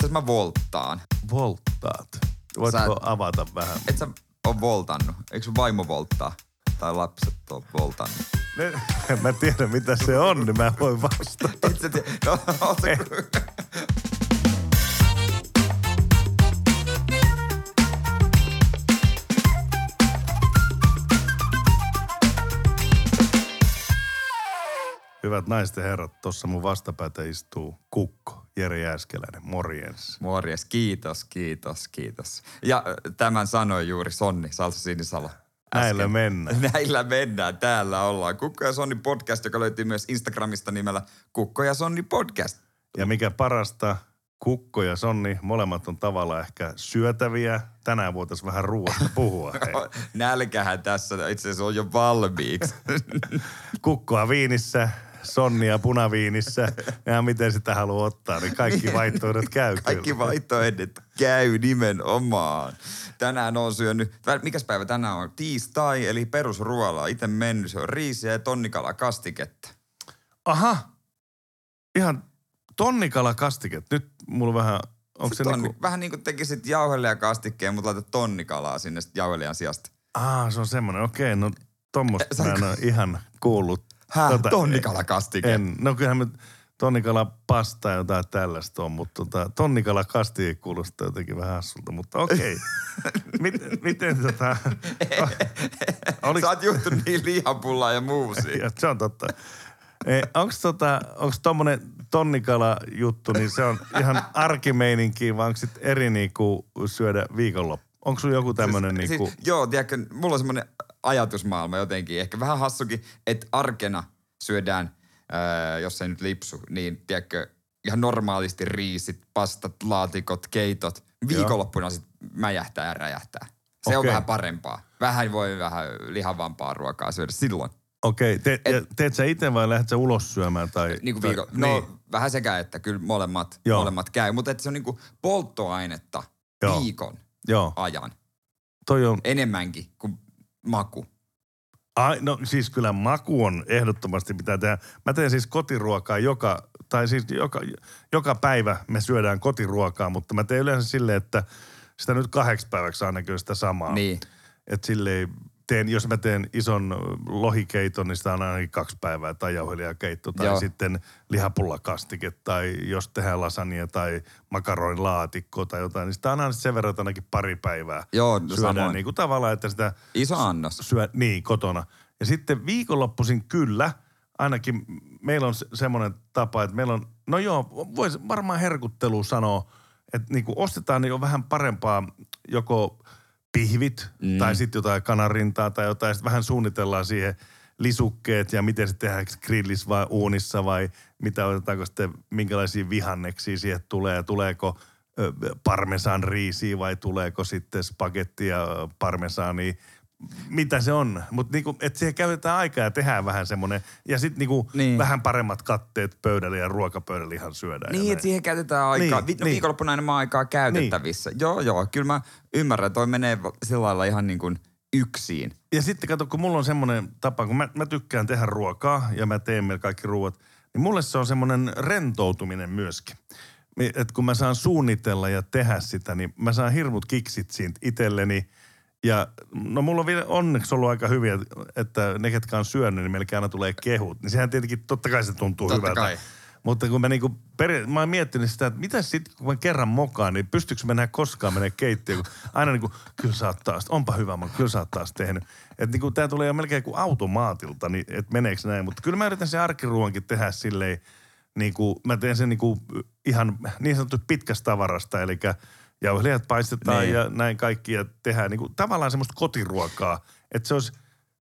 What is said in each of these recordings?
Itse asiassa mä volttaan. Volttaat. Voitko Sä- avata vähän? Et sä on voltannut? Eikö sun vaimo volttaa? Tai lapset on voltannut? Ne, mä en tiedä mitä se on, niin mä en voi vastata. Et sä tiedä. No, Hyvät naiset ja herrat, tuossa mun vastapäätä istuu Kukko, Jere Jääskeläinen, morjens. Morjes, kiitos, kiitos, kiitos. Ja äh, tämän sanoi juuri Sonni Salsa Sinisalo. Näillä mennään. Näillä mennään. Täällä ollaan. Kukko ja Sonni podcast, joka löytyy myös Instagramista nimellä Kukko ja Sonni podcast. Ja mikä parasta, Kukko ja Sonni, molemmat on tavallaan ehkä syötäviä. Tänään voitaisiin vähän ruoasta puhua. Hei. Nälkähän tässä itse asiassa on jo valmiiksi. Kukkoa viinissä, Sonnia punaviinissä. Ja miten sitä haluaa ottaa, niin kaikki vaihtoehdot käy Kaikki vaihtoehdot käy nimenomaan. Tänään on syönyt, mikäs päivä tänään on? Tiistai, eli perusruola. Itse mennyt, se on riisiä ja tonnikala kastiketta. Aha, ihan tonnikala kastiket. Nyt mulla vähän, onko se Tonni, niinku... Vähän niin kuin tekisit jauhelia kastikkeen, mutta laitat tonnikalaa sinne sit jauhelijan sijasta. Aa, se on semmoinen. Okei, no tommosta Sä- mä en ole ihan kuullut. Häh, Tota, tonnikala kastike. En, no kyllähän me tonnikala pasta ja jotain tällaista on, mutta tota, tonnikala kastike kuulostaa jotenkin vähän hassulta, mutta okei. miten, miten tota, oliko, Sä oot juhtunut niin lihapullaa ja muusia. ja, se on totta. Onko tota, onks tommonen tonnikala juttu, niin se on ihan arkimeininki, vai onko sit eri niinku syödä viikonloppu? Onko sulla joku tämmönen siis, niinku... siis, joo, tiedätkö, mulla on semmoinen ajatusmaailma jotenkin, ehkä vähän hassukin, että arkena syödään, ää, jos ei nyt lipsu, niin tiedätkö, ihan normaalisti riisit, pastat, laatikot, keitot. Viikonloppuna sit mäjähtää ja räjähtää. Se on Okei. vähän parempaa. Vähän voi vähän lihavampaa ruokaa syödä silloin. Okei, te, ja teet sä itse vai lähdet sä ulos syömään? Tai, Niin kuin tai, viikon, no vähän sekä, että kyllä molemmat, Joo. molemmat käy. Mutta että se on niin kuin polttoainetta Joo. viikon Joo, ajan. toi on... Enemmänkin kuin maku. Ai, no siis kyllä maku on ehdottomasti pitää tehdä. Mä teen siis kotiruokaa joka, tai siis joka, joka päivä me syödään kotiruokaa, mutta mä teen yleensä silleen, että sitä nyt kahdeksi päiväksi ainakin sitä samaa. Niin. Että silleen teen, jos mä teen ison lohikeiton, niin sitä on ainakin kaksi päivää, tai jauhelijakeitto, tai Joo. sitten lihapullakastike, tai jos tehdään lasagne tai makaronilaatikko tai jotain, niin sitä on aina sen verran ainakin pari päivää. Joo, no Syödään samoin. niin kuin tavallaan, että sitä Iso annos. syö, niin, kotona. Ja sitten viikonloppuisin kyllä, ainakin meillä on se, semmoinen tapa, että meillä on, no joo, voisi varmaan herkuttelu sanoa, että niin kuin ostetaan niin on vähän parempaa joko pihvit mm. tai sitten jotain kanarintaa tai jotain, sitten vähän suunnitellaan siihen lisukkeet ja miten se tehdään grillissä vai uunissa vai mitä otetaanko sitten, minkälaisia vihanneksia siihen tulee. Tuleeko parmesan riisiä vai tuleeko sitten spagettia parmesaania, mitä se on. Mutta niinku, että siihen käytetään aikaa ja tehdään vähän semmoinen, ja sitten niinku Niin. vähän paremmat katteet pöydälle ja ruokapöydälle ihan syödään. Niin, että siihen käytetään aikaa. Niin, no, niin. viikonloppuna enemmän aikaa käytettävissä. Niin. Joo, joo. Kyllä mä ymmärrän, että toi menee sillä lailla ihan niin kuin yksin. Ja sitten kato, kun mulla on semmoinen tapa, kun mä, mä tykkään tehdä ruokaa ja mä teen meillä kaikki ruuat, niin mulle se on semmoinen rentoutuminen myöskin. Että kun mä saan suunnitella ja tehdä sitä, niin mä saan hirmut kiksit siitä itselleni. Ja no mulla on vielä onneksi ollut aika hyviä, että ne, ketkä on syönyt, niin melkein aina tulee kehut. Niin sehän tietenkin, totta kai se tuntuu Totta hyvältä. kai. Mutta kun mä niinku, peri, mä oon miettinyt sitä, että mitä sitten, kun mä kerran mokaan, niin pystyykö mä enää koskaan menee keittiöön, kun aina niinku, kyllä sä oot taas, onpa hyvä, mä kyllä sä oot taas tehnyt. Että niinku tää tulee jo melkein kuin automaatilta, niin että meneekö näin. Mutta kyllä mä yritän sen arkiruoankin tehdä silleen, niinku, mä teen sen niinku ihan niin sanottu pitkästä tavarasta, eli jauhelijat paistetaan Niin. ja näin kaikki ja tehdään niinku tavallaan semmoista kotiruokaa, että se olisi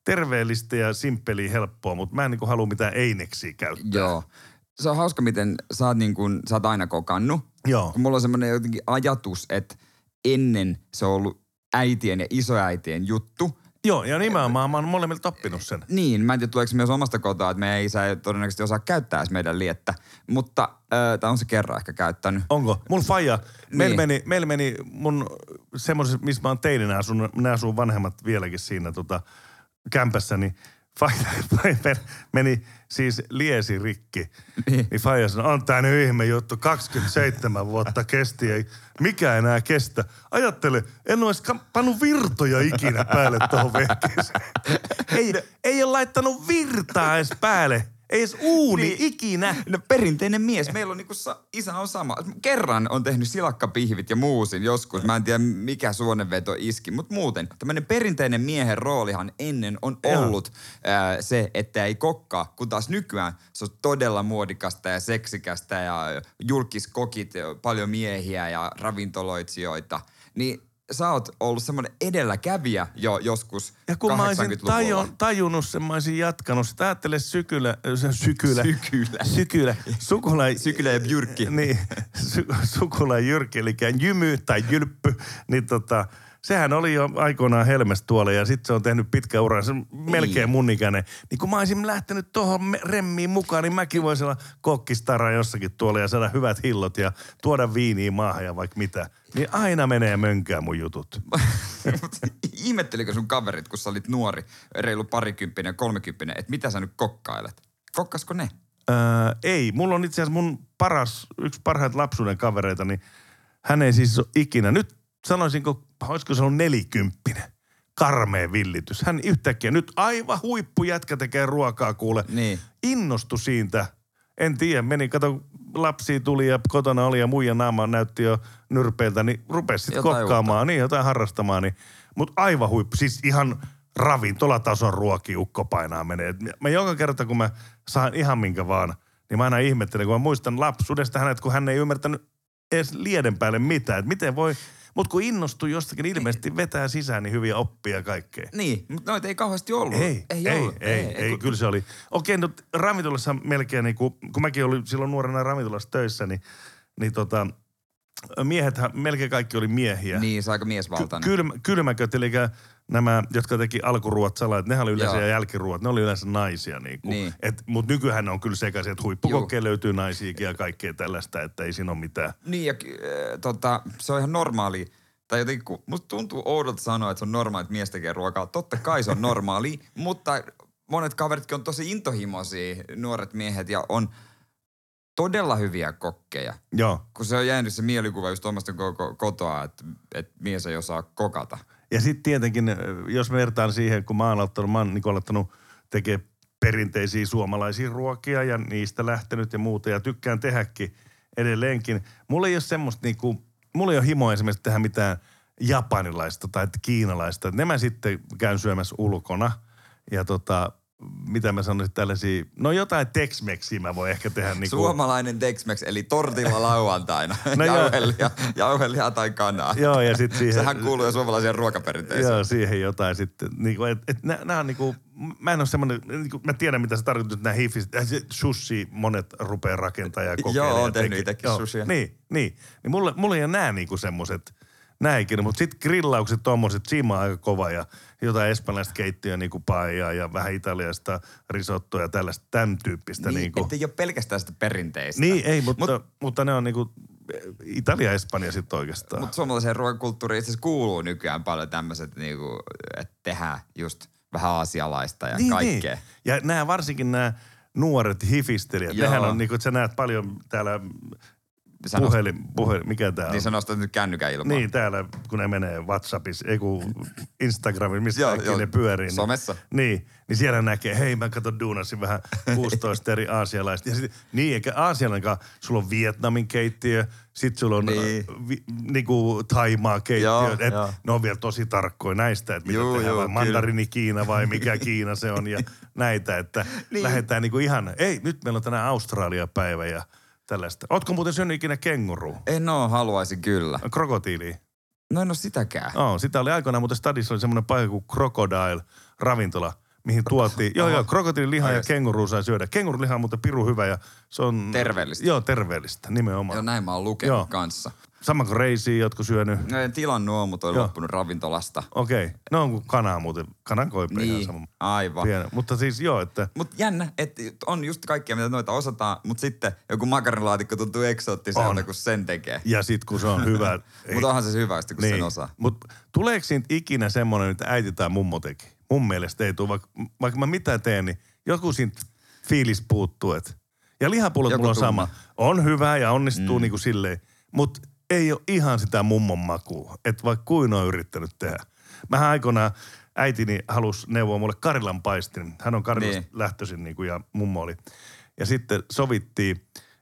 terveellistä ja simppeliä helppoa, mutta mä en niinku halua mitään eineksiä käyttää. Joo. Se on hauska, miten sä oot, niin kuin, sä oot aina kokannut. Joo. Kun mulla on semmoinen jotenkin ajatus, että ennen se on ollut äitien ja isoäitien juttu. Joo, ja nimenomaan mä oon molemmilta oppinut sen. Niin, mä en tiedä tuleeko myös omasta kotoa, että meidän isä ei todennäköisesti osaa käyttää edes meidän liettä. Mutta, äh, tai on se kerran ehkä käyttänyt. Onko? Mun faija, meillä, Niin. meni, meillä meni mun semmoisessa, missä mä oon teininä asunut, ne asuu vanhemmat vieläkin siinä tota, kämpässä, niin Faija meni siis liesi rikki. Niin, niin Faija sanoi, on tää nyt ihme juttu, 27 vuotta kesti, ei mikä enää kestä. Ajattele, en ka- pannut virtoja ikinä päälle tuohon vehkeeseen. ei, ei ole laittanut virtaa edes päälle. Ei edes uuni niin. ikinä. No perinteinen mies. Meillä on niinku, sa- isä on sama. Kerran on tehnyt silakkapihvit ja muusin joskus. Mä en tiedä mikä suonenveto iski, mutta muuten. Tämmöinen perinteinen miehen roolihan ennen on ollut ää, se, että ei kokkaa. Kun taas nykyään se on todella muodikasta ja seksikästä ja julkiskokit, paljon miehiä ja ravintoloitsijoita. Niin sä oot ollut semmoinen edelläkävijä jo joskus Ja kun mä olisin 80-luvulla. tajun, tajunnut sen, mä olisin jatkanut sitä. Ajattele sykylä, se sykylä. Sykylä. Sykylä. Sukula, Sykylä ja Bjyrkki. Niin, sy, sukula Jyrki, eli Jymy tai Jylppy. Niin tota, sehän oli jo aikoinaan Helmes tuolla ja sitten se on tehnyt pitkä ura. Se on melkein mun ikäinen. Niin kun mä olisin lähtenyt tuohon remmiin mukaan, niin mäkin voisin olla kokkistara jossakin tuolla ja saada hyvät hillot ja tuoda viiniä maahan ja vaikka mitä. Niin aina menee mönkään mun jutut. Ihmettelikö sun kaverit, kun sä olit nuori, reilu parikymppinen, kolmekymppinen, että mitä sä nyt kokkailet? Kokkasko ne? Öö, ei, mulla on itse asiassa mun paras, yksi parhaita lapsuuden kavereita, niin hän ei siis ole ikinä. Nyt sanoisinko, olisiko se ollut nelikymppinen. Karmea villitys. Hän yhtäkkiä nyt aivan huippujätkä tekee ruokaa kuule. Niin. Innostui siitä. En tiedä, meni, kato, lapsia tuli ja kotona oli ja muija naama näytti jo nyrpeiltä, niin rupesi sitten kokkaamaan, niin jotain harrastamaan. Niin. Mutta aivan huippu, siis ihan ravintolatason ruoki ukko painaa menee. Mä joka kerta, kun mä saan ihan minkä vaan, niin mä aina ihmettelen, kun mä muistan lapsuudesta hänet, kun hän ei ymmärtänyt edes lieden päälle mitään. Että miten voi, mutta kun innostuu jostakin, niin ilmeisesti vetää sisään niin hyviä oppia kaikkea. Niin, mutta noita ei kauheasti ollut. Ei, ei, ei, ollut. ei, ei, kun- kyllä se oli. Okei, no ravintolassa melkein niin kuin, kun mäkin olin silloin nuorena ravintolassa töissä, niin, niin tota, miehethän, melkein kaikki oli miehiä. Niin, se aika Ky- miesvaltainen. kylmä, kylmäköt, eli nämä, jotka teki alkuruot salat, nehän oli yleensä Joo. ja jälkiruot, ne oli yleensä naisia. Niin kuin. Niin. Et, Mutta nykyään on kyllä sekaisin, että huippukokkeen löytyy naisiakin ja kaikkea tällaista, että ei siinä ole mitään. Niin, ja äh, tota, se on ihan normaali. Tai jotenkin, kun musta tuntuu oudolta sanoa, että se on normaali, että mies tekee ruokaa. Totta kai se on normaali, mutta monet kaveritkin on tosi intohimoisia, nuoret miehet, ja on todella hyviä kokkeja. Joo. Kun se on jäänyt se mielikuva just omasta koko kotoa, että, että mies ei osaa kokata. Ja sitten tietenkin, jos vertaan siihen, kun mä oon aloittanut, mä oon niin aloittanut tekemään perinteisiä suomalaisia ruokia ja niistä lähtenyt ja muuta ja tykkään tehdäkin edelleenkin. Mulla ei ole semmoista niinku, mulla ei ole himoa esimerkiksi tehdä mitään japanilaista tai kiinalaista. Ne mä sitten käyn syömässä ulkona ja tota, mitä mä sanoisin tällaisia, no jotain Tex-Mexiä mä voin ehkä tehdä niinku. Suomalainen Tex-Mex, eli tortilla lauantaina. No jauhelia, jauhelia tai kanaa. Joo, ja sitten siihen... Sehän kuuluu jo suomalaiseen ruokaperinteeseen. Joo, siihen jotain sitten. Niinku, et, et nä, nää on niinku, mä en ole semmoinen, niinku, mä tiedän mitä se tarkoittaa, että nämä hifis, äh, se sushi monet rupeaa rakentamaan ja kokeilemaan. Joo, ja oon tehnyt Joo, sushia. Niin, niin. niin mulle, mulle ei ole nää niinku semmoiset, nää ikinä, mutta sitten grillaukset tommoset, siinä on aika kova ja jotain espanjalaista keittiöä niinku paijaa ja vähän italiasta risottoa ja tällaista, tämän tyyppistä Niin, niinku. ettei ole pelkästään sitä perinteistä. Niin, ei, mutta, Mut, mutta ne on niinku Italia ja Espanja sitten oikeastaan. Mutta suomalaiseen ruokakulttuuriin itse kuuluu nykyään paljon tämmöiset, niinku, että tehdään just vähän aasialaista ja niin, kaikkea. Niin. Ja nämä varsinkin nämä nuoret hifistelijät, Joo. nehän on niin kuin, että sä näet paljon täällä Sä puhelin, puhelin, mikä tää on? Niin sä nostat nyt kännykän ilmaan. Niin, täällä kun ne menee WhatsAppissa, ei kun Instagramissa, missä Joo, joo. ne pyörii. Niin, Somessa. Niin, niin siellä näkee, hei mä katson duunasin vähän 16 eri aasialaista. Ja sit, niin, eikä aasialainkaan, sulla on Vietnamin keittiö, sit sulla on Niin. niin. vi, niinku Thaimaa keittiö. Joo, et joo. ne on vielä tosi tarkkoja näistä, että mitä Juu, tehdään, juu, vai mandarini Kiina vai mikä Kiina se on ja näitä, että Niin. niin. lähdetään niinku ihan, ei nyt meillä on tänään Australia-päivä ja tällaista. Ootko muuten syönyt ikinä kenguru? En oo, haluaisin kyllä. Krokotiili. No en oo sitäkään. No, sitä oli aikoinaan, mutta stadissa oli semmoinen paikka kuin Crocodile ravintola, mihin tuotiin, joo joo, krokotiililihaa ja kenguru saa syödä. Kenguruliha on muuten piru hyvä ja se on... Terveellistä. Joo, terveellistä, nimenomaan. Joo, näin mä oon lukenut Joo. kanssa. Sama kuin reisiä, jotkut syönyt. No en tilannut oo, mutta on Joo. loppunut ravintolasta. Okei, okay. ne on kuin kanaa muuten, kanan koipe ihan Niin, sama. aivan. Pieni. Mutta siis joo, että Mutta jännä, että on just kaikkea, mitä noita osataan, mutta sitten joku makaronilaatikko tuntuu eksoottiselta, On. kun sen tekee. ja sit kun se on hyvä. Mutta onhan se hyvä, sitten, kun niin. sen osaa. Mutta tuleeko siitä ikinä semmoinen, että äiti tai mummo teki? Mun mielestä ei tule, vaikka, vaikka mä mitä teen, niin joku siitä fiilis puuttuu. Et. Ja lihapullot Joku mulla on tunne. sama. On hyvä ja onnistuu mm. niin kuin silleen, mutta ei ole ihan sitä mummon makua. Että vaikka kuin on yrittänyt tehdä. Mähän aikoinaan äitini halusi neuvoa mulle Karilan paistin. Hän on Karilasta Niin. lähtöisin niin kuin, ja mummo oli. Ja sitten sovittiin,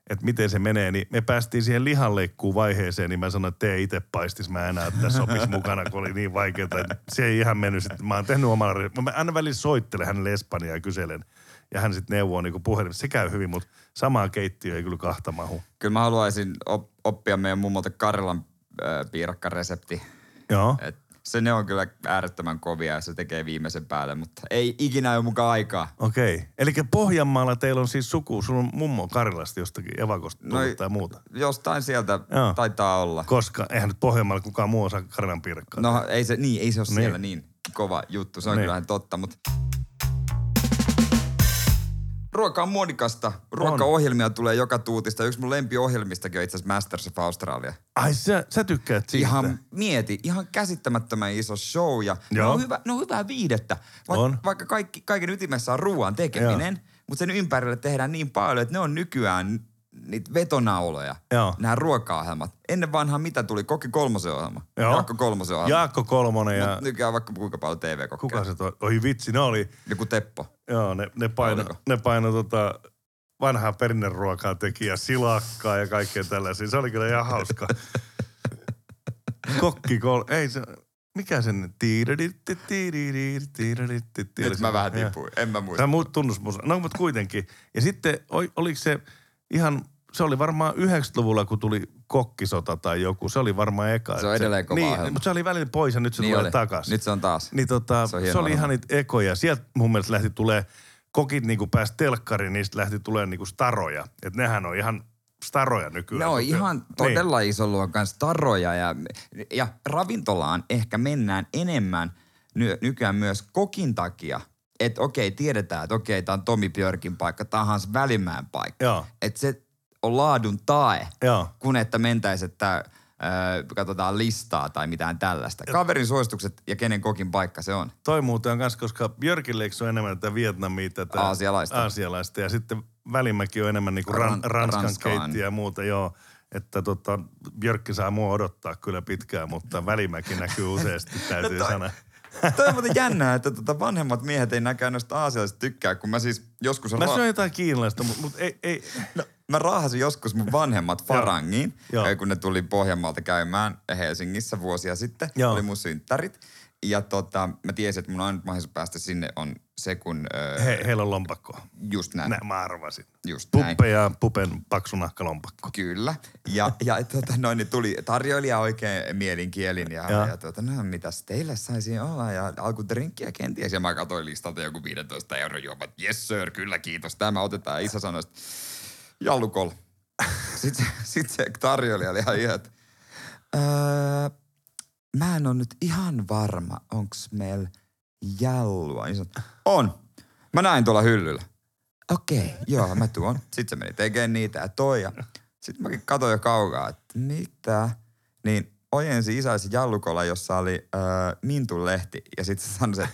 että miten se menee, niin me päästiin siihen lihanleikkuun vaiheeseen, niin mä sanoin, että tee itse paistis, mä enää tässä sopisi mukana, kun oli niin vaikeaa. että Se ei ihan mennyt sitten. Mä oon tehnyt omalla, mä aina välillä soittelen hänelle Espanjaa ja kyselen. Ja hän sitten neuvoo niin puhelimessa. Se käy hyvin, mutta samaa keittiö ei kyllä kahta mahu. Kyllä mä haluaisin op- oppia meidän mummolta Karjalan äh, piirakkaresepti. Joo. Et se ne on kyllä äärettömän kovia ja se tekee viimeisen päälle, mutta ei ikinä ole mukaan aikaa. Okei. Eli Pohjanmaalla teillä on siis suku, sun on mummo Karilasta jostakin evakosta No, tai muuta. Jostain sieltä Joo. taitaa olla. Koska eihän nyt Pohjanmaalla kukaan muu osaa Karilan piirakkaa. No ei se, niin, ei se ole Niin. siellä niin kova juttu, se on Niin. kyllähän totta, mutta... Ruoka on muodikasta. Ruokaohjelmia tulee joka tuutista. Yksi mun lempiohjelmistakin on itse asiassa Masters of Australia. Ai sä, sä tykkäät siitä? Ihan mieti, ihan käsittämättömän iso show ja ne Joo. on, hyvä, ne on hyvää viidettä. Va- On. Vaikka kaikki, kaiken ytimessä on ruoan tekeminen, mutta sen ympärille tehdään niin paljon, että ne on nykyään niitä vetonauloja, Joo. nämä ruoka-ohjelmat. Ennen vanhaa mitä tuli? Kokki kolmosen ohjelma. Joo. Jaakko kolmosen ohjelma. Jaakko Kolmonen ja Mut nykyään vaikka kuinka paljon TV-kokkeja. kuka se toi? Oi vitsi, ne oli, Joku Teppo. Joo, ne, ne paino, Oliko? ne paino tota vanhaa perinneruokaa tekijä, silakkaa ja kaikkea tällaisia. Se oli kyllä ihan hauska. Kokki kol... Ei se... Mikä sen... tiiraditti, tiiraditti, tiiraditti, Nyt mä vähän tipuin. En mä muista. Tämä muut tunnusmusa. No, mutta kuitenkin. Ja sitten oliko se ihan, se oli varmaan 90-luvulla, kun tuli kokkisota tai joku. Se oli varmaan eka. Se on edelleen kova Niin, ohjelma. mutta se oli välillä pois ja nyt se Niin tulee oli. takaisin. Nyt se on taas. Niin tota, Se on se oli ihan niitä ekoja. Sieltä mun mielestä lähti tulee, kokit niinku pääsi telkkariin, niistä lähti tulee niinku staroja. Että nehän on ihan staroja nykyään. Ne on ihan Niin. todella niin. ison luokan staroja ja, ja ravintolaan ehkä mennään enemmän ny, nykyään myös kokin takia. Että okei, tiedetään, että okei, tämä on Tomi Björkin paikka, tämä on Hans Välimäen paikka. Että se on laadun tae, Joo. kun että mentäisiin, että katsotaan listaa tai mitään tällaista. Kaverin suositukset ja kenen kokin paikka se on. Toi muuten on kanssa, koska Björkille eikö on enemmän tätä Vietnamia, tätä Aasialaista. aasialaista. Ja sitten Välimäki on enemmän niin kuin ran, Ran- Ranskan Ranskaan. keittiö ja muuta, joo. Että tota, Björkki saa mua odottaa kyllä pitkään, mutta Välimäki näkyy useasti, täytyy toi- sanoa. Toi on muuten jännää, että tota vanhemmat miehet ei näkään noista aasialaisista tykkää, kun mä siis joskus... Mä ra- syön jotain kiinalaista, mutta mut ei, ei, No, mä raahasin joskus mun vanhemmat Farangiin, kun ne tuli Pohjanmaalta käymään Helsingissä vuosia sitten. Joo. Oli mun synttärit. Ja tota, mä tiesin, että mun ainut mahdollisuus päästä sinne on se, kun... Öö, he, heillä on lompakko. just näin. Näin mä arvasin. Just näin. Puppe ja pupen paksu nahkalompakko. Kyllä. Ja, ja tota, noin, niin tuli tarjoilija oikein mielinkielin ja, Joo. ja tota, no mitäs teille saisi olla ja alkudrinkkiä kenties. Ja mä katsoin listalta joku 15 euron juomat. Yes sir, kyllä kiitos. Tämä otetaan. Ja isä sanoi, että jallukol. Sitten, sit se tarjoilija oli ihan ihan, että öö, mä en ole nyt ihan varma, onks meillä jallua. Niin sanoi, on. Mä näin tuolla hyllyllä. Okei, joo, mä tuon. Sitten se meni tekemään niitä ja toi. Ja sitten mäkin katsoin jo kaukaa, että mitä. Niin ojensi isäisi jallukolla, jossa oli äh, Mintun lehti. Ja sitten se sanoi se,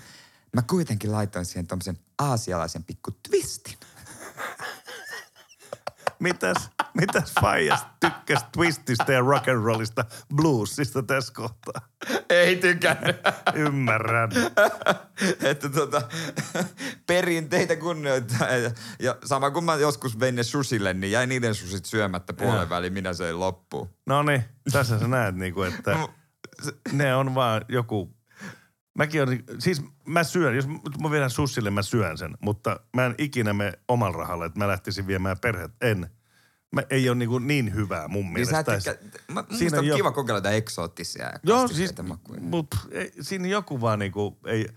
mä kuitenkin laitoin siihen tommosen aasialaisen pikku twistin. Mitäs, mitäs faijas tykkäs twististä ja rock'n'rollista bluesista tässä kohtaa? Ei tykännyt. Ymmärrän. että tota, perinteitä kunnioittaa. Ja, ja sama kun mä joskus vein ne susille, niin jäi niiden susit syömättä puolen väliin, minä söin loppuun. No niin, tässä sä näet niinku, että ne on vaan joku... Mäkin on, siis mä syön, jos mä viedään sussille, mä syön sen, mutta mä en ikinä me omalla rahalla, että mä lähtisin viemään perheet. En. Mä, ei ole niinku niin hyvää mun Niin sä mielestä. tykkää, mä, Siinä on jo- kiva kokeilla jotain eksoottisia ja Joo, siis, mutta ei, siinä joku vaan niinku, ei,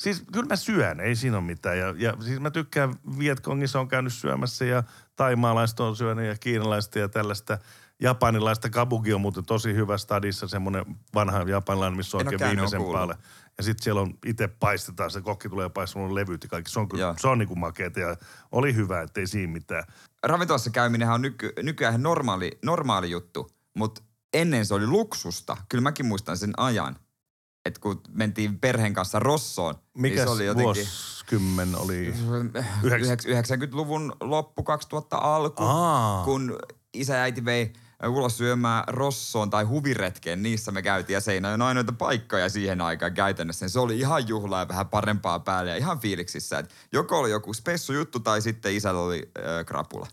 siis kyllä mä syön, ei siinä ole mitään. Ja, ja siis mä tykkään, Vietkongissa on käynyt syömässä ja taimaalaista on syönyt ja kiinalaista ja tällaista. Japanilaista kabuki on muuten tosi hyvä stadissa, semmoinen vanha japanilainen, missä on En oikein viimeisen päälle. Ja sitten siellä on itse paistetaan, se kokki tulee paistamaan levyt ja kaikki. Se on, kyllä, Joo. se on niinku makeeta ja oli hyvä, ettei siinä mitään. Ravintolassa käyminen on nyky, nykyään normaali, normaali juttu, mutta ennen se oli luksusta. Kyllä mäkin muistan sen ajan. että kun mentiin perheen kanssa Rossoon, Mikä niin se oli jotenkin... vuosikymmen oli? 90-luvun loppu 2000 alku, Aa. kun isä ja äiti vei ulos syömään Rossoon tai huviretkeen, niissä me käytiin ja Seinäjoki on ainoita paikkoja siihen aikaan käytännössä. Se oli ihan juhlaa ja vähän parempaa päälle ja ihan fiiliksissä. Että joko oli joku spessu juttu tai sitten isällä oli äh, krapula.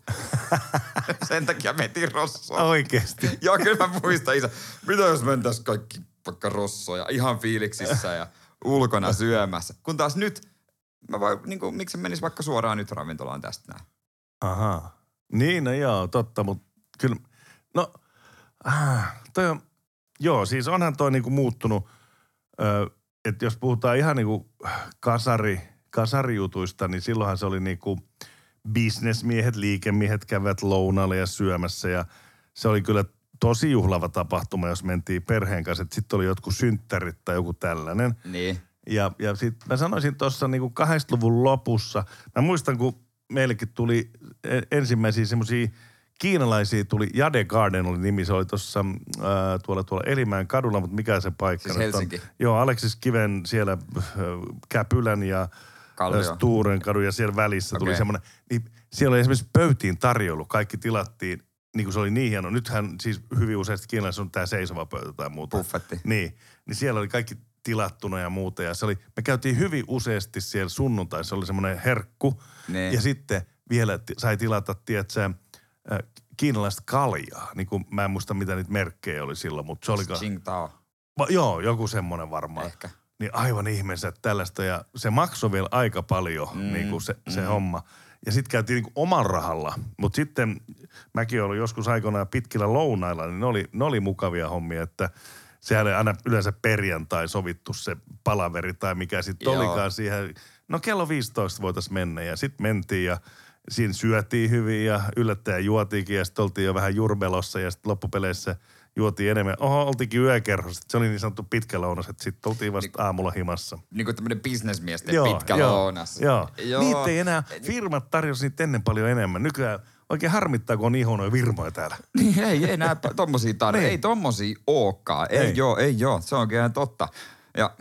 Sen takia mentiin Rossoon. Oikeesti. Joo, kyllä mä muistan isä. Mitä jos mentäis kaikki vaikka Rossoon ja ihan fiiliksissä ja ulkona syömässä. Kun taas nyt, mä voi, niin kuin, miksi menis vaikka suoraan nyt ravintolaan tästä näin. Aha. Niin, no joo, totta, mutta kyllä, no, ah, toi on, joo, siis onhan toi niinku muuttunut, että jos puhutaan ihan niinku kasari, kasarijutuista, niin silloinhan se oli niinku bisnesmiehet, liikemiehet kävät lounalle ja syömässä ja se oli kyllä tosi juhlava tapahtuma, jos mentiin perheen kanssa, että sitten oli jotkut synttärit tai joku tällainen. Niin. Ja, ja sitten mä sanoisin tuossa niinku 80-luvun lopussa, mä muistan kun meillekin tuli e- ensimmäisiä semmoisia kiinalaisia tuli, Jade Garden oli nimi, se oli tuossa tuolla, tuolla Elimäen kadulla, mutta mikä se paikka Siis Helsinki. on? Joo, Aleksis Kiven siellä äh, Käpylän ja Kallio. äh, Sturen kadun ja siellä välissä okay. tuli semmoinen, niin siellä oli esimerkiksi pöytiin tarjoulu, kaikki tilattiin, niin kuin se oli niin hieno. Nythän siis hyvin useasti kiinalaisissa on tämä seisova pöytä tai muuta. Buffetti. Niin, niin siellä oli kaikki tilattuna ja muuta. Ja se oli, me käytiin hyvin useasti siellä sunnuntai, se oli semmoinen herkku. Niin. Ja sitten vielä sai tilata, tiedätkö, äh, kiinalaista kaljaa. Niin kuin, mä en muista mitä niitä merkkejä oli silloin, mutta se oli... Tsingtao, Va, joo, joku semmoinen varmaan. ehkä. Niin aivan ihmeessä, että tällaista. Ja se maksoi vielä aika paljon Mm, niin kuin se, se mm. homma. Ja sitten käytiin niin kuin oman rahalla. Mutta sitten mäkin olin joskus aikoinaan pitkillä lounailla, niin ne oli, ne oli mukavia hommia, että sehän oli aina yleensä perjantai sovittu se palaveri tai mikä sitten olikaan siihen. No kello 15 voitaisiin mennä ja sitten mentiin ja siinä syötiin hyvin ja yllättäen juotiinkin ja sitten oltiin jo vähän jurbelossa ja sitten loppupeleissä juotiin enemmän. Oho, oltiinkin yökerhossa. Se oli niin sanottu pitkä lounas, että sitten oltiin vasta aamulla himassa. Niin kuin tämmöinen bisnesmiesten pitkä lounas. Joo. Joo. Niitä ei enää, firmat tarjosi niitä ennen paljon enemmän. Nykyään oikein harmittaa, kun on niin huonoja virmoja täällä. Niin, ei ei enää tommosia tarvitse. Niin. Ei tommosia ookaan. Ei, Ei. ei. joo, ei joo. Se on ihan totta. Ja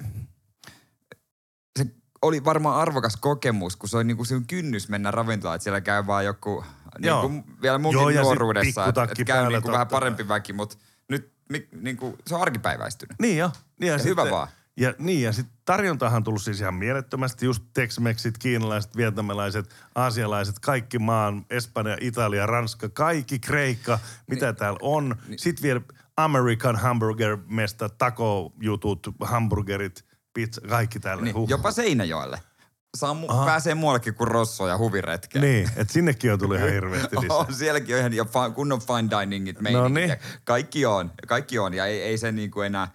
oli varmaan arvokas kokemus, kun se oli niinku se kynnys mennä ravintolaan, että siellä käy vaan joku, Joo. niinku vielä munkin Joo, ja nuoruudessa, että et käy päällä niinku vähän parempi väki, mutta nyt mi, niinku, se on arkipäiväistynyt. Niin jo. Niin Ja hyvä vaan. Ja, niin, ja sitten tarjontahan on tullut siis ihan mielettömästi. Just Tex-Mexit, kiinalaiset, vietnamilaiset, aasialaiset, kaikki maan, Espanja, Italia, Ranska, kaikki Kreikka, mitä niin, täällä on. Niin, sitten vielä American Hamburger Mesta, taco-jutut, hamburgerit, pizza, kaikki täällä. Niin, Huh. jopa Seinäjoelle. Saa mu- Aha. pääsee muuallekin kuin Rosso ja huviretkeen. Niin, että sinnekin on tullut ihan hirveästi lisää. On, sielläkin on ihan ja fa- kunnon fine diningit. No niin. Kaikki on, kaikki on. Ja ei, ei se niin kuin enää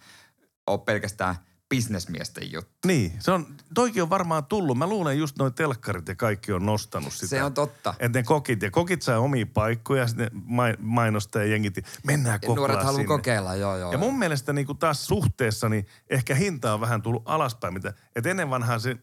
ole pelkästään bisnesmiesten juttu. Niin, se on, toikin on varmaan tullut. Mä luulen just noin telkkarit ja kaikki on nostanut sitä. Se on totta. Että ne kokit, ja kokit saa omia paikkoja, sitten mainostaa ja jengit, mennään Ja koklaa Nuoret haluaa kokeilla, joo joo. Ja mun mielestä niin kuin taas suhteessa, niin ehkä hinta on vähän tullut alaspäin. Mitä, et ennen vanhaa se,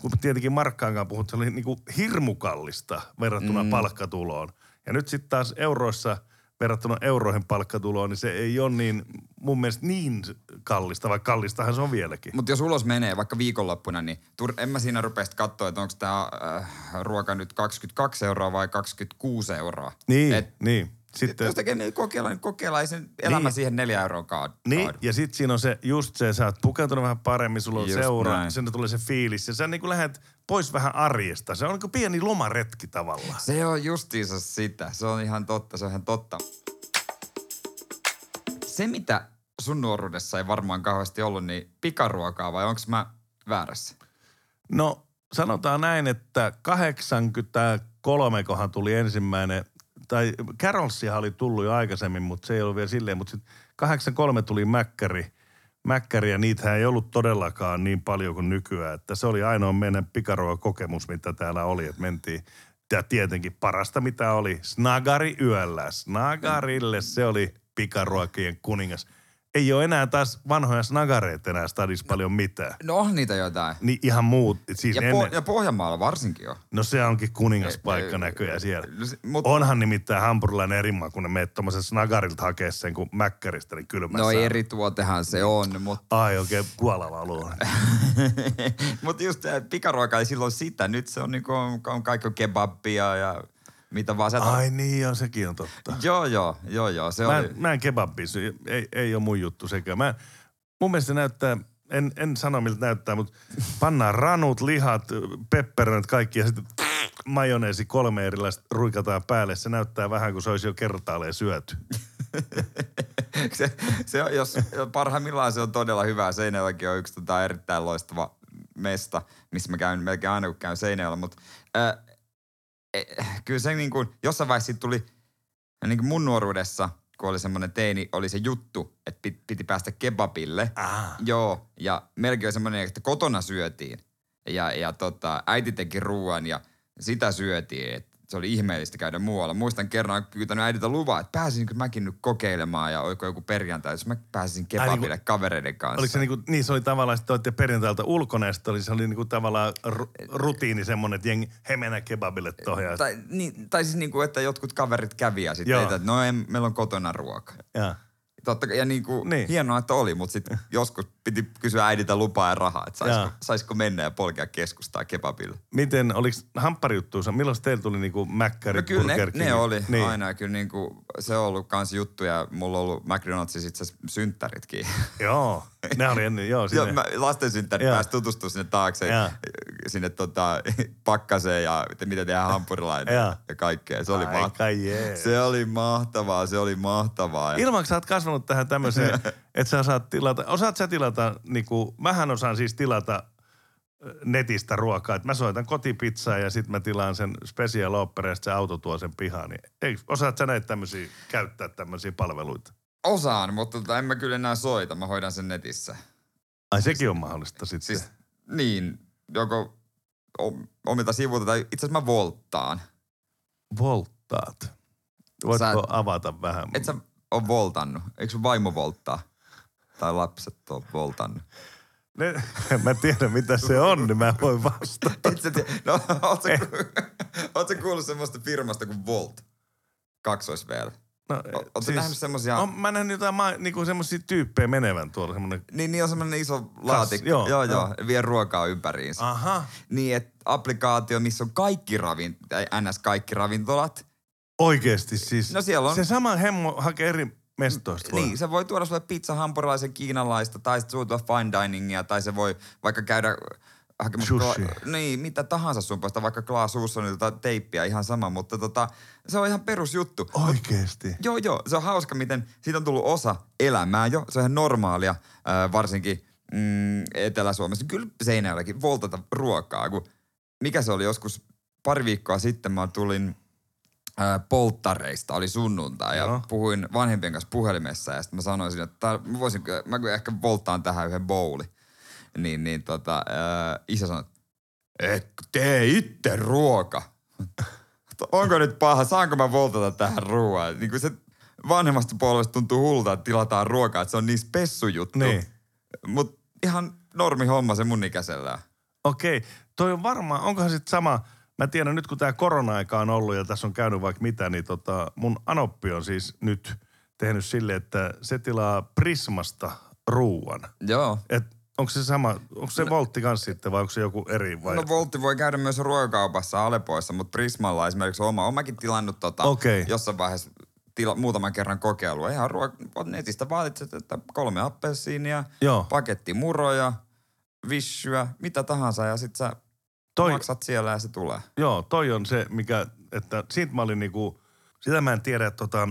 kun tietenkin markkaankaan puhut, se oli niin kuin hirmu kallista verrattuna mm. palkkatuloon. Ja nyt sitten taas euroissa verrattuna euroihin palkkatuloon, niin se ei ole niin, mun mielestä niin kallista, vaikka kallistahan se on vieläkin. Mutta jos ulos menee vaikka viikonloppuna, niin tur- en mä siinä rupea katsoa, että onko tämä äh, ruoka nyt 22 euroa vai 26 euroa. Niin, Et, niin. Sitten, jos tekee niin kokeilla, niin kokeilla ei sen elämä Niin. siihen neljä euroa kaadu. Niin, ja sitten siinä on se, just se, sä oot pukeutunut vähän paremmin, sulla on Just seura, näin. sinne tulee se fiilis. Ja sä niin lähdet pois vähän arjesta. Se on niin kuin pieni lomaretki tavallaan. Se on justiinsa sitä. Se on ihan totta, se on ihan totta. Se, mitä sun nuoruudessa ei varmaan kauheasti ollut, niin pikaruokaa vai onko mä väärässä? No sanotaan näin, että 83 kohan tuli ensimmäinen, tai Carolsihan oli tullut jo aikaisemmin, mutta se ei ollut vielä silleen, mutta sitten 83 tuli Mäkkäri, Mäkkäri ja niitä ei ollut todellakaan niin paljon kuin nykyään, että se oli ainoa meidän pikaruokakokemus, mitä täällä oli, että mentiin ja tietenkin parasta mitä oli, snagari yöllä. Snagarille se oli pikaruokien kuningas. Ei ole enää taas vanhoja snagareita enää stadissa paljon mitään. No on niitä jotain. Niin ihan muut. Siis Ja, ennen, po- ja Pohjanmaalla varsinkin on. no se onkin kuningaspaikka Ei, ei, näköjään siellä. no se- mut- Onhan nimittäin hampurilainen eri maa, kun ne meet tommosen snagarilta hakee sen kuin mäkkäristä, niin kylmässä. No eri tuotehan se on, mutta Ai oikein kuolavalua. mut just se pikaruoka ei silloin sitä. Nyt se on, niinku, on kaikki kebabia ja mitä vaan sieltä. Ai niin, joo, sekin on totta. Joo, joo, joo, joo. Se Mä oli... en, mä en kebabbi. Ei, ei ole mun juttu sekään. Mä, mun mielestä se näyttää, en, en sano miltä näyttää, mutta pannaan ranut, lihat, pepperönit, kaikki ja sitten majoneesi kolme erilaista ruikataan päälle. Se näyttää vähän kuin se olisi jo kertaalleen syöty. se, se on, jos parhaimmillaan se on todella hyvä. Seinäjoki on yksi tota erittäin loistava mesta, missä mä käyn melkein aina, kun käyn Seinäjoella. Mutta äh, kyllä se niin kuin, jossain vaiheessa tuli niin kuin mun nuoruudessa, kun oli semmoinen teini, oli se juttu, että piti, piti päästä kebabille. Ah. Joo, ja melkein semmoinen, että kotona syötiin. Ja, ja tota, äiti teki ruoan ja sitä syötiin. Et se oli ihmeellistä käydä muualla. Muistan kerran pyytänyt äidiltä luvaa, että pääsinkö mäkin nyt kokeilemaan ja oiko joku perjantai, jos mä pääsisin kebabille niinku- kavereiden kanssa. Oliko se niinku, niin se oli tavallaan, että olette perjantailta ulkona sitten oli, se oli niinku tavallaan ru, rutiini semmoinen, että jengi, he mennä kebabille tohon. Ja, Tai, niin, tai siis niinku, että jotkut kaverit kävi ja sitten, että no en, meillä on kotona ruoka. ja. Totta, ja niinku, Niin. niin. hienoa, että oli, mutta sitten joskus piti kysyä äidiltä lupaa ja rahaa, että saisiko, Jaa. saisiko mennä ja polkea keskustaa kebabille. Miten, oliko hampparijuttuunsa, milloin teillä tuli niinku mäkkäri, No kyllä ne, Burger ne oli niin. aina. Kyllä niin kuin, se on ollut kans juttu ja mulla on ollut McDonaldsissa itse synttäritkin. Joo, ne oli ennen, joo, sinne. Joo, mä lasten synttärit pääsi tutustumaan sinne taakse, Joo. sinne tota, pakkaseen ja miten tehdään hampurilainen ja, ja kaikkea. Se oli, Aika mahtavaa. jees. se oli mahtavaa, se oli mahtavaa. Ja- Ilman, sä oot kasvanut tähän tämmöiseen, että sä saat tilata, osaat sä tilata, niinku, mähän osaan siis tilata netistä ruokaa. Et mä soitan kotipizzaa ja sitten mä tilaan sen special opera ja se auto tuo sen pihaan. Niin, ei, osaat sä näitä tämmöisiä, käyttää tämmöisiä palveluita? Osaan, mutta tota, en mä kyllä enää soita, mä hoidan sen netissä. Ai sekin on mahdollista sitten. Siis niin, joko omilta sivuilta tai itse asiassa mä volttaan. Volttaat. Voitko Sä- avata vähän? Et sä on voltannut? Eikö sun vaimo volttaa? Tai lapset on voltannut? Ne, mä tiedän mitä se on, niin mä voin vastata. Et sä tiedä. No, oot sä, oot sä kuullut semmoista firmasta kuin Volt? Kaksois vielä. No, Oot sä nähnyt semmosia- On, mä nähnyt jotain ma, niinku semmosia tyyppejä menevän tuolla semmonen. Niin, niin on semmoinen iso laatikko. joo, joo, joo. joo, vie ruokaa ympäriinsä. Aha. Niin, että applikaatio, missä on kaikki ravint, tai ns. kaikki ravintolat. Oikeesti siis. No siellä on- Se sama hemmo hakee eri mestoista. Niin, se voi tuoda sulle pizza, hampurilaisen, kiinalaista, tai sitten suutua fine diningia, tai se voi vaikka käydä hakemassa... Kla- niin, mitä tahansa sun puolesta, vaikka Klaas Ussonilta teippiä, ihan sama, mutta tota, se on ihan perusjuttu. Oikeesti. Joo, joo. Se on hauska, miten siitä on tullut osa elämää jo. Se on ihan normaalia, äh, varsinkin mm, Etelä-Suomessa. Kyllä Seinäjälläkin voltata ruokaa. Kun, mikä se oli joskus pari viikkoa sitten, mä tulin polttareista, oli sunnuntai, Joo. ja puhuin vanhempien kanssa puhelimessa, ja sitten mä sanoisin, että tää- mä, voisin, mä ehkä volttaan tähän yhden bowli. Niin, niin tota, äh, isä sanoi, et tee itse ruoka. Onko nyt paha, saanko mä voltata tähän ruoaan? Niin kuin se vanhemmasta puolesta tuntuu hullulta, että tilataan ruokaa, että se on niin spessujuttu. Niin. Mutta ihan normi homma se mun ikäisellä. Okei. Toi on varmaan, onkohan sitten sama, mä tiedän nyt kun tämä korona-aika on ollut ja tässä on käynyt vaikka mitä, niin tota, mun anoppi on siis nyt tehnyt silleen, että se tilaa Prismasta ruuan. Joo. Et onko se sama, onko se Voltti kanssa sitten vai onko se joku eri vai? No Voltti voi käydä myös ruokakaupassa Alepoissa, mutta Prismalla esimerkiksi oma. Omakin tilannut tota, Okei. jossain vaiheessa tila, muutaman kerran kokeilua. Ihan ruok- oot netistä valitset, että kolme appelsiinia, Joo. paketti muroja, vissyä, mitä tahansa ja sit sä Toi, maksat siellä ja se tulee. Joo, toi on se, mikä, että siitä mä olin niinku, sitä mä en tiedä, että tota,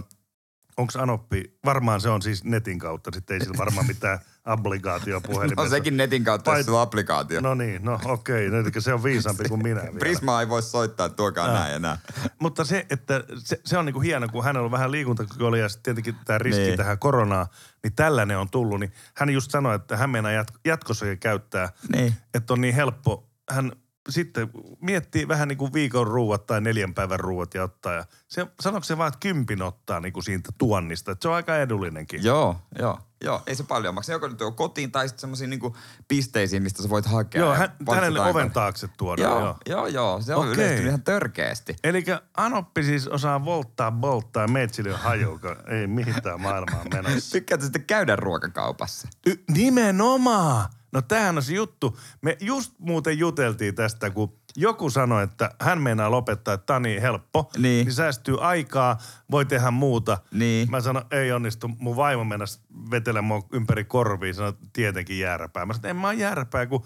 onko Anoppi, varmaan se on siis netin kautta, sitten ei sillä varmaan mitään obligaatio puhelimessa. No sekin netin kautta, jos sulla on applikaatio. No niin, no okei, okay. se on viisaampi kuin minä vielä. Prisma ei voi soittaa, tuokaa näin ja näin. Mutta se, että se, se on niinku hieno, kun hänellä on vähän liikuntakykyä ja sitten tietenkin tämä riski niin. Tähän koronaan, niin tällainen on tullut. Niin hän just sanoi, että hän meinaa jat- jatkossakin käyttää, Niin. että on niin helppo. Hän sitten miettii vähän niin kuin viikon ruuat tai neljän päivän ruuat ja ottaa. Ja se, sanoiko se vaan, että kympin ottaa niin kuin siitä tuonnista, että se on aika edullinenkin. Joo, joo. Joo, ei se paljon maksa. Joko nyt on kotiin tai sitten semmoisiin niinku pisteisiin, mistä sä voit hakea. Joo, hän, hänelle oven taakse tuoda. Joo, joo. joo, joo. Se on Okei. yleistynyt ihan törkeästi. Eli Anoppi siis osaa volttaa, bolttaa ja meitsille on haju, kun ei mitään maailmaa menossa. Tykkäätkö sitten käydä ruokakaupassa? Y- nimenomaan! No tämähän on se juttu. Me just muuten juteltiin tästä, kun joku sanoi, että hän meinaa lopettaa, että tämä on niin helppo. Niin. niin säästyy aikaa, voi tehdä muuta. Niin. Mä sanoin, ei onnistu. Mun vaimo mennäs vetellä mua ympäri korviin. Sanoi, tietenkin jääräpää. Mä sanoin, en mä oon jääräpää, kun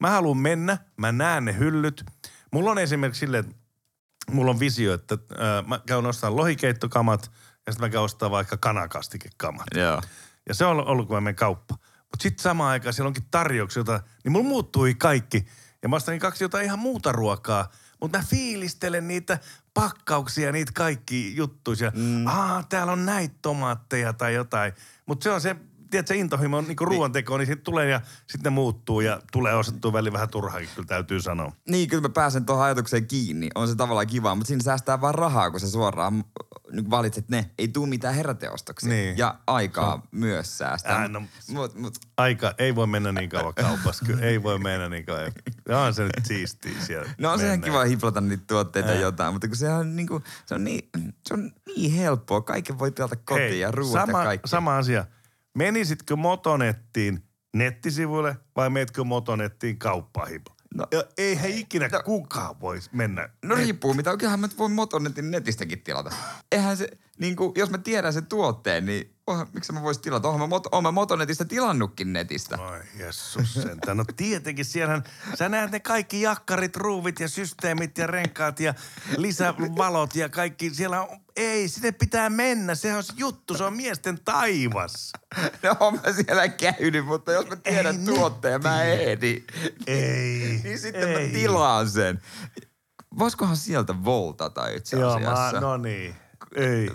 mä haluan mennä. Mä näen ne hyllyt. Mulla on esimerkiksi silleen, että mulla on visio, että äh, mä käyn ostamaan lohikeittokamat ja sitten mä käyn ostamaan vaikka kanakastikekamat. Joo. Ja se on ollut, kun mä menen kauppa. Mutta sitten samaan aikaan siellä onkin tarjouksia, jota, niin mulla muuttui kaikki. Ja mä ostan kaksi jotain ihan muuta ruokaa. Mutta mä fiilistelen niitä pakkauksia, niitä kaikki juttuja. Mm. Ah, täällä on näitä tomaatteja tai jotain. Mutta se on se, tiedätkö, intohimo on niinku ruoantekoon, niin sitten tulee ja sitten ne muuttuu ja tulee ostettua väliin vähän turhaakin, kyllä täytyy sanoa. Niin, kyllä mä pääsen tuohon ajatukseen kiinni. On se tavallaan kiva, mutta siinä säästää vaan rahaa, kun sä suoraan äh, niin valitset ne. Ei tuu mitään heräteostoksia. Niin. Ja aikaa myös säästää. Ää, no, mut, mut, Aika, ei voi mennä niin kauan kaupassa, kyllä ei voi mennä niin kauan. Ja on se nyt siistiä siellä. no on se ihan mennä. kiva hiplata niitä tuotteita Ää. jotain, mutta kun se on, niin kuin, se on, niin, se on niin helppoa. Kaiken voi tilata kotiin Hei, ja ruuat sama, ja kaikki. Sama asia. Menisitkö Motonettiin nettisivuille vai meetkö Motonettiin kauppahipo? No- ja eihän ikinä No- kukaan voisi mennä. No riippuu mitä. Kyllähän mä voi Motonetin netistäkin tilata. Eihän se, niin kuin, jos mä tiedän sen tuotteen, niin oh, miksi mä vois tilata? Oon mä, Mot- oon mä Motonetista tilannutkin netistä. Ai jessus sentään. No tietenkin siellähän, sä näet ne kaikki jakkarit, ruuvit ja systeemit ja renkaat ja lisävalot ja kaikki. Siellä on, ei, sinne pitää mennä. Sehän on se juttu, se on miesten taivas. No on mä siellä käynyt, mutta jos mä tiedän Ei tuotteen, mä ehdin. Ei. Niin sitten ei. mä tilaan sen. Voisikohan sieltä voltata itse Joo, asiassa? mä, no niin. Ei.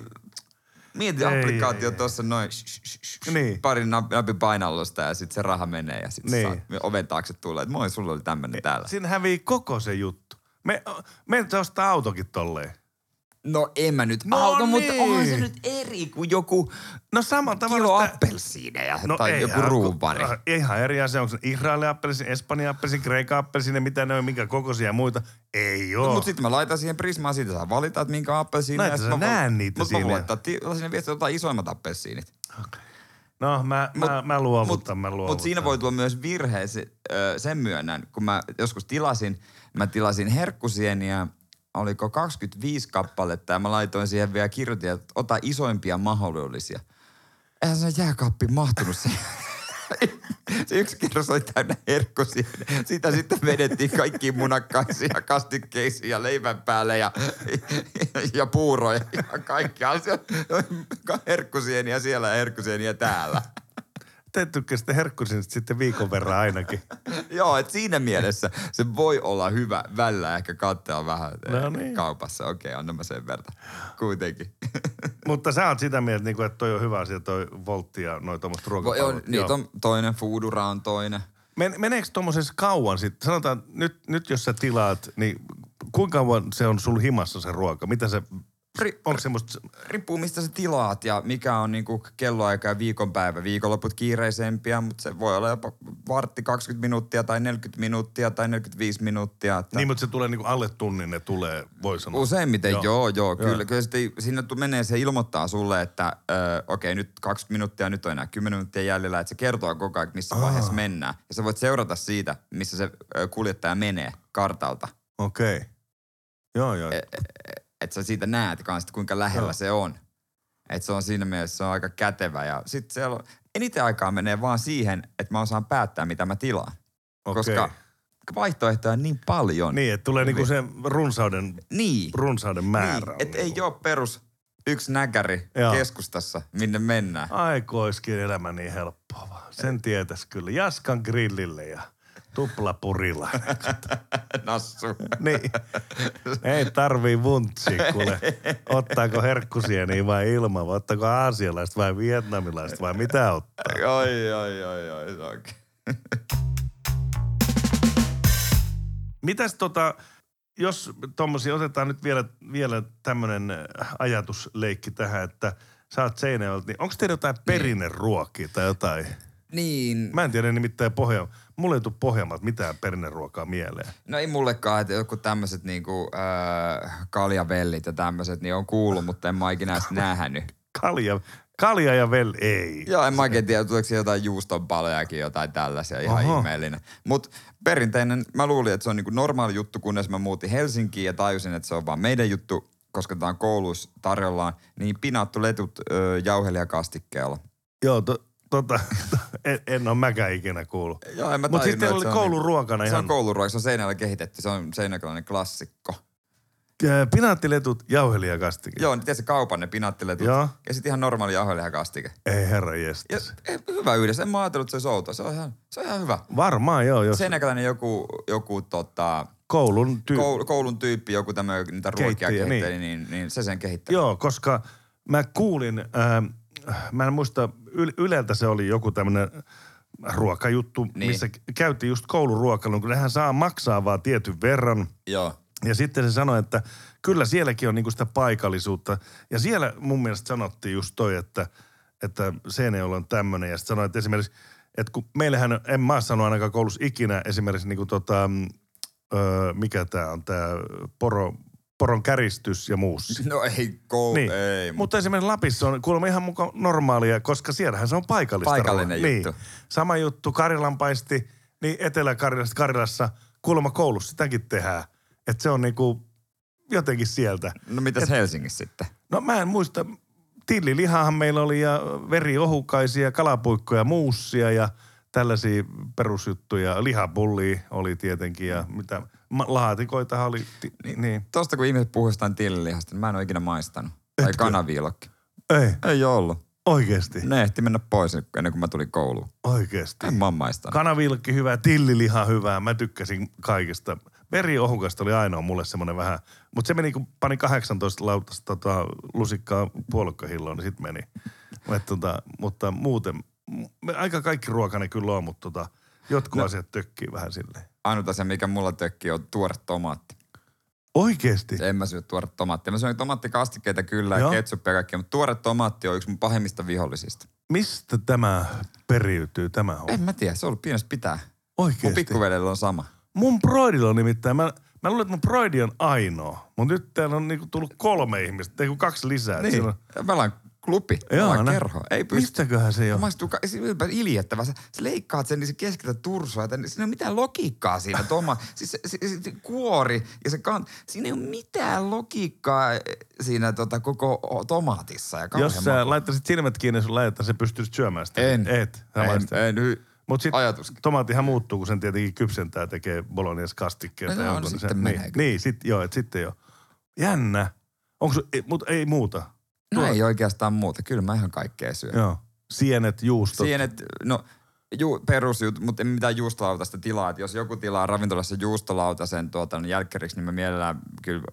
Mieti Ei, applikaatio tuossa noin sh- sh- sh- sh- Niin. parin nap- napin painallusta ja sitten se raha menee ja sitten Niin. niin. oven taakse tulee, että moi, sulla oli tämmönen täällä. Siinä hävii koko se juttu. Me, me ostaa autokin tolleen. No en mä nyt No auto, mutta niin. onhan se nyt eri kuin joku No samalla tavalla kilo sitä- appelsiineja No tai ei, joku ruupari. Ihan eri asia. Onko se Israelin appelsin, Espanjan appelsin, Kreikan appelsin, mitä ne on, minkä kokoisia ja muita. Ei oo. No, mutta sitten mä laitan siihen Prismaan, siitä saa valita, että minkä appelsiini. No, et sä näe niitä Mutta mä voin laittaa sinne viestiä jotain isoimmat appelsiinit. no mä, mä, mä luovutan, mä luovutan. Mutta siinä voi tulla myös virhe, se, ö, sen myönnän. Kun mä joskus tilasin, mä tilasin herkkusieniä, oliko 25 kappaletta ja mä laitoin siihen vielä kirjoitin, että ota isoimpia mahdollisia. Eihän se jääkaappi mahtunut se. se yksi kerros oli täynnä herkkusia. Sitä sitten vedettiin kaikki munakkaisia, kastikkeisia, leivän päälle ja, ja puuroja ja. Se on herkkusieniä siellä ja herkkusieniä täällä. Te tykkäsitte herkkusin sitten viikon verran ainakin. Joo, että siinä mielessä se voi olla hyvä välillä ehkä katsoa vähän No no niin. niin. kaupassa. Okei, anna mä sen verran. Kuitenkin. Mutta sä oot sitä mieltä, niinku, että toi on hyvä asia, toi voltti ja noi on, ruokapalvelut. niitä on toinen, Foodura on toinen. Men, meneekö tuommoisessa kauan sitten? Sanotaan, nyt, nyt jos sä tilaat, niin kuinka kauan se on sul himassa se ruoka? Mitä se, Ri, onko semmoista, riippuu mistä sä tilaat ja mikä on niinku kelloaika ja viikonpäivä. Viikonloput kiireisempiä, mutta se voi olla jopa vartti 20 minuuttia tai 40 minuuttia tai 45 minuuttia. Että niin mutta se tulee niinku alle tunnin, ne tulee, voi sanoa. Useimmiten joo, joo, joo kyllä. Joo. Kyllä sitten tu- menee, se ilmoittaa sulle, että ö, okei nyt 20 minuuttia, nyt on enää 10 minuuttia jäljellä, että se kertoo koko ajan, missä vaiheessa mennään. Ja sä voit seurata siitä, missä se kuljettaja menee kartalta. Okei. Okay. Joo, joo. E- Että sä siitä näet kanssa, kuinka lähellä Joo. se on. Että se on siinä mielessä se on aika kätevä. Ja sitten siellä on, eniten aikaa menee vaan siihen, että mä osaan päättää, mitä mä tilaan. Okei. Koska vaihtoehtoja on niin paljon. Niin, että tulee niinku se runsauden, Niin. runsauden määrä. Niin, et ei ole perus yksi näkäri Joo. keskustassa, minne mennään. Aikoiskin elämä niin helppoa vaan. Sen tietäisi kyllä. Jaskan grillille ja tuplapurilla. Nassu. niin. Ei tarvii vuntsi, kuule. Ottaako herkkusieniä vai ilman, vai ottaako aasialaiset vai vietnamilaiset vai mitä ottaa? Oi, oi, oi, oi, se onkin. Mitäs tota, jos tommosia, otetaan nyt vielä, vielä tämmönen ajatusleikki tähän, että sä oot Seinäjoelta, niin onko teillä jotain perinneruokia tai jotain? Niin. Mä en tiedä nimittäin Pohja... Mulle ei tule Pohjanmaalta mitään perinneruokaa mieleen. No ei mullekaan, että joku tämmöiset niinku äh, kaljavellit ja tämmöiset, niin on kuullut, mutta en mä ikinä edes nähnyt. Kalja, kalja ja vel, ei. Joo, en mä oikein tiedä, tuleeko jotain juustonpalojakin, jotain tällaisia, ihan Oho. ihmeellinen. Mutta perinteinen, mä luulin, että se on niinku normaali juttu, kunnes mä muutin Helsinkiin ja tajusin, että se on vaan meidän juttu, koska tämä on kouluissa tarjollaan, niin pinaattuletut ö, jauhelijakastikkeella. Joo, to, tota, en, en ole mäkään ikinä kuullut. Joo, en mä Mutta sitten että oli se on kouluruokana Se ihan on kouluruoka, se on seinällä kehitetty, se on seinäkäläinen klassikko. Pinaattiletut jauhelijakastike. Joo, niin tiedätkö kaupan ne pinaattiletut Joo. ja sitten ihan normaali jauhelijakastike. Ei herra Ja, jestas. eh, hyvä yhdessä, en mä ajatellut, että se olisi. Se on ihan, se on ihan hyvä. Varmaan joo, jos Seinäkäläinen joku, joku tota, koulun tyy... koul, koulun tyyppi, joku tämmöinen niitä ruokia kehitteli, niin. Niin, niin se sen kehittää. Joo, koska mä kuulin, ää, mä en muista, Yle- Yleltä se oli joku tämmöinen ruokajuttu, niin. Niin. missä käytiin just kouluruokailun, kun nehän saa maksaa vaan tietyn verran. Joo. Ja sitten se sanoi, että kyllä sielläkin on niinku sitä paikallisuutta. Ja siellä mun mielestä sanottiin just toi, että, että Seinäjoella on tämmöinen. Ja sitten sanoi, että esimerkiksi, että kun meillähän, en mä sano ainakaan koulussa ikinä esimerkiksi niinku tota, mm, öö, mikä tämä on, tämä poro, poron käristys ja muussa. No ei, kou, Niin. ei. Mutta esimerkiksi Lapissa on kuulemma ihan mukaan normaalia, koska siellähän se on paikallista Paikallinen ruokaa. juttu. Niin. Sama juttu, Karjalanpaisti, niin Etelä-Karjalassa, Karjalassa, kuulemma koulussa sitäkin tehdään. Että se on niinku jotenkin sieltä. No mitäs Helsingissä sitten? No mä en muista, tillilihahan meillä oli ja veriohukaisia, kalapuikkoja, muussia ja tällaisia perusjuttuja. Lihapullia oli tietenkin ja mitä, laatikoitahan oli, ti- niin. niin. Tosta kun ihmiset puhuu jostain tillilihasta, niin mä en ole ikinä maistanut. Tai Etkö? kanaviilokki. Ei, Ei ollut. oikeesti, Ne ehti mennä pois ennen kuin mä tulin kouluun. oikeesti. En mä oon maistanut. Kanavilkki hyvä, tilliliha hyvää. Mä tykkäsin kaikesta. Veriohukasta oli ainoa mulle semmoinen vähän. Mutta se meni, kun pani 18 lautasta tota, lusikkaa puolukkahilloon, niin sit meni. Et, tota, mutta muuten, aika kaikki ruoka ne kyllä on, mutta tota, jotkut no. asiat tökkii vähän silleen. Ainut asia, mikä mulla tökkii, on tuore tomaatti. Oikeesti? En mä syö tuore tomaattia. Mä syön tomaattikastikkeita kyllä Joo. ja ketsuppia ja kaikkea, mutta tuore tomaatti on yksi mun pahimmista vihollisista. Mistä tämä periytyy, tämä on? En mä tiedä, se on ollut pienestä pitää. Mun Oikeesti? pikkuveljellä on sama. Mun broidilla on nimittäin, mä, mä luulen, että mun broidi on ainoa. Mutta nyt täällä on niinku tullut kolme ihmistä, ei kun kaksi lisää. Niin. on- Me ollaan klubi, ollaan nä- kerho. Ei pysty. Mistäköhän se on? Maistuu ka- iljettävä. Sä, sä leikkaat sen, niin se keskität tursua. Että siinä ei ole mitään logiikkaa siinä. Toma. siis se, se, se, se, kuori ja se kan... Siinä ei ole mitään logiikkaa siinä tota, koko tomaatissa. Ja Jos sä maku. laittaisit silmät kiinni sun lähettä, se pystyisit syömään sitä. En. Et. En, en, hy- Mut sit ajatuskin. tomaattihan muuttuu, kun sen tietenkin kypsentää, tekee bolognese kastikkeita. No joo, no onko sitten niin, niin, sit, joo, et sitten jo. Jännä. Onko su, ei, mut ei muuta. No ei oikeastaan muuta. Kyllä mä ihan kaikkea syön. Joo. Sienet, juustot. Sienet, no ju, perusjut, mutta en mitään juustolautasta tilaa. Et jos joku tilaa ravintolassa juustolautasen tuota, niin jälkkäriksi, niin mä mielellään kyllä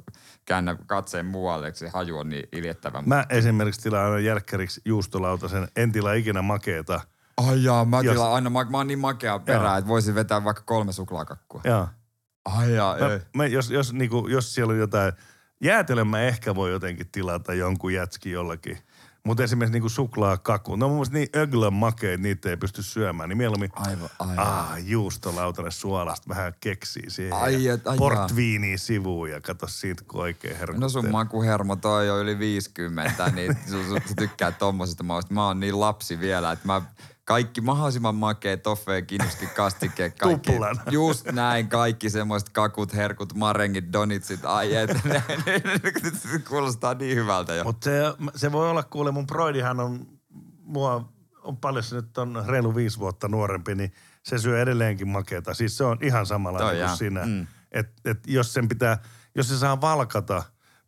käännän katseen muualle, se haju on niin iljettävä. Mä esimerkiksi tilaan aina jälkkäriksi juustolautasen. En tilaa ikinä makeeta. Ai jaa, mä Jos- tilaan aina, mä, mä oon niin makea perää, että voisin vetää vaikka kolme suklaakakkua. Joo. Ai jaa, Mä, ei. mä, jos, jos, niinku, jos siellä on jotain, jäätelön mä ehkä voi jotenkin tilata jonkun jätski jollakin. Mutta esimerkiksi niinku suklaakaku, no mun mielestä niin öglön makeet, niitä ei pysty syömään, niin mieluummin Aivan, ai, ah, juustolautanen suolasta, vähän keksii siihen. Ai, ja ai portviiniä sivuun ja kato siitä, kun oikein herkuttelee. No sun makuhermo toi on yli 50, niin su, su, sä tykkää tommosesta mausta. Mä oon niin lapsi vielä, että mä kaikki mahdollisimman makea toffee, kinuski, kastike, kaikki. Tuplan. Just näin, kaikki semmoiset kakut, herkut, marengit, donitsit, ai et, ne, ne, ne, kuulostaa niin hyvältä jo. Mutta se, se voi olla, kuule mun broidihan on, mua on paljon se nyt on reilu viisi vuotta nuorempi, niin se syö edelleenkin makeeta. Siis se on ihan samalla kuin jaa. sinä. Mm. Et, et jos sen pitää, jos se saa valkata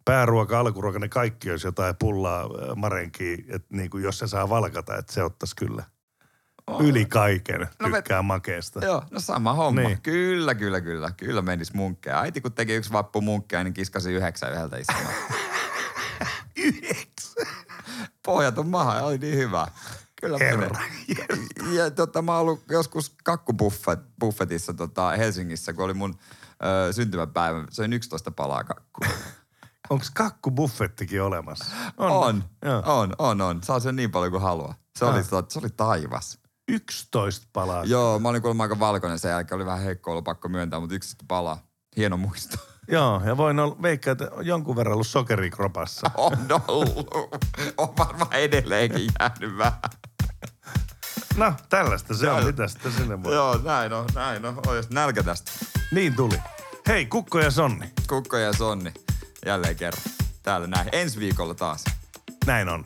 pääruoka, alkuruoka, ne kaikki olisi jotain pullaa äh, marenkia, että niinku, jos se saa valkata, että se ottaisi kyllä yli kaiken No tykkää makeesta. Joo, no sama homma. Niin. Kyllä, kyllä, kyllä. Kyllä menis munkkeja. Äiti kun teki yksi vappu munkkeja, niin kiskasi yhdeksän yhdeltä istumaan. Yhdeksän. Pohjaton maha, oli niin hyvä. Kyllä Herra. menee. Ja tota, mä oon ollut joskus kakkubuffetissa tota, Helsingissä, kun oli mun ö, syntymäpäivä. Söin 11 palaa kakkua. Onko kakkubuffettikin olemassa? On, Joo. on, on, on. Saa sen niin paljon kuin haluaa. Se oli, se oli taivas. 11 palaa. Joo, mä olin kuulemma aika valkoinen sen jälkeen. Oli vähän heikko ollut pakko myöntää, mutta yksi palaa. Hieno muisto. Joo, ja voin olla, veikkaa, että on jonkun verran ollut sokerikropassa. On ollut. On varmaan edelleenkin jäänyt vähän. No, tällaista se on. Mitä sitten sinne voi? Joo, näin on, näin on. Ois nälkä tästä. Niin tuli. Hei, Kukko ja Sonni. Kukko ja Sonni. Jälleen kerran. Täällä näin. Ensi viikolla taas. Näin on.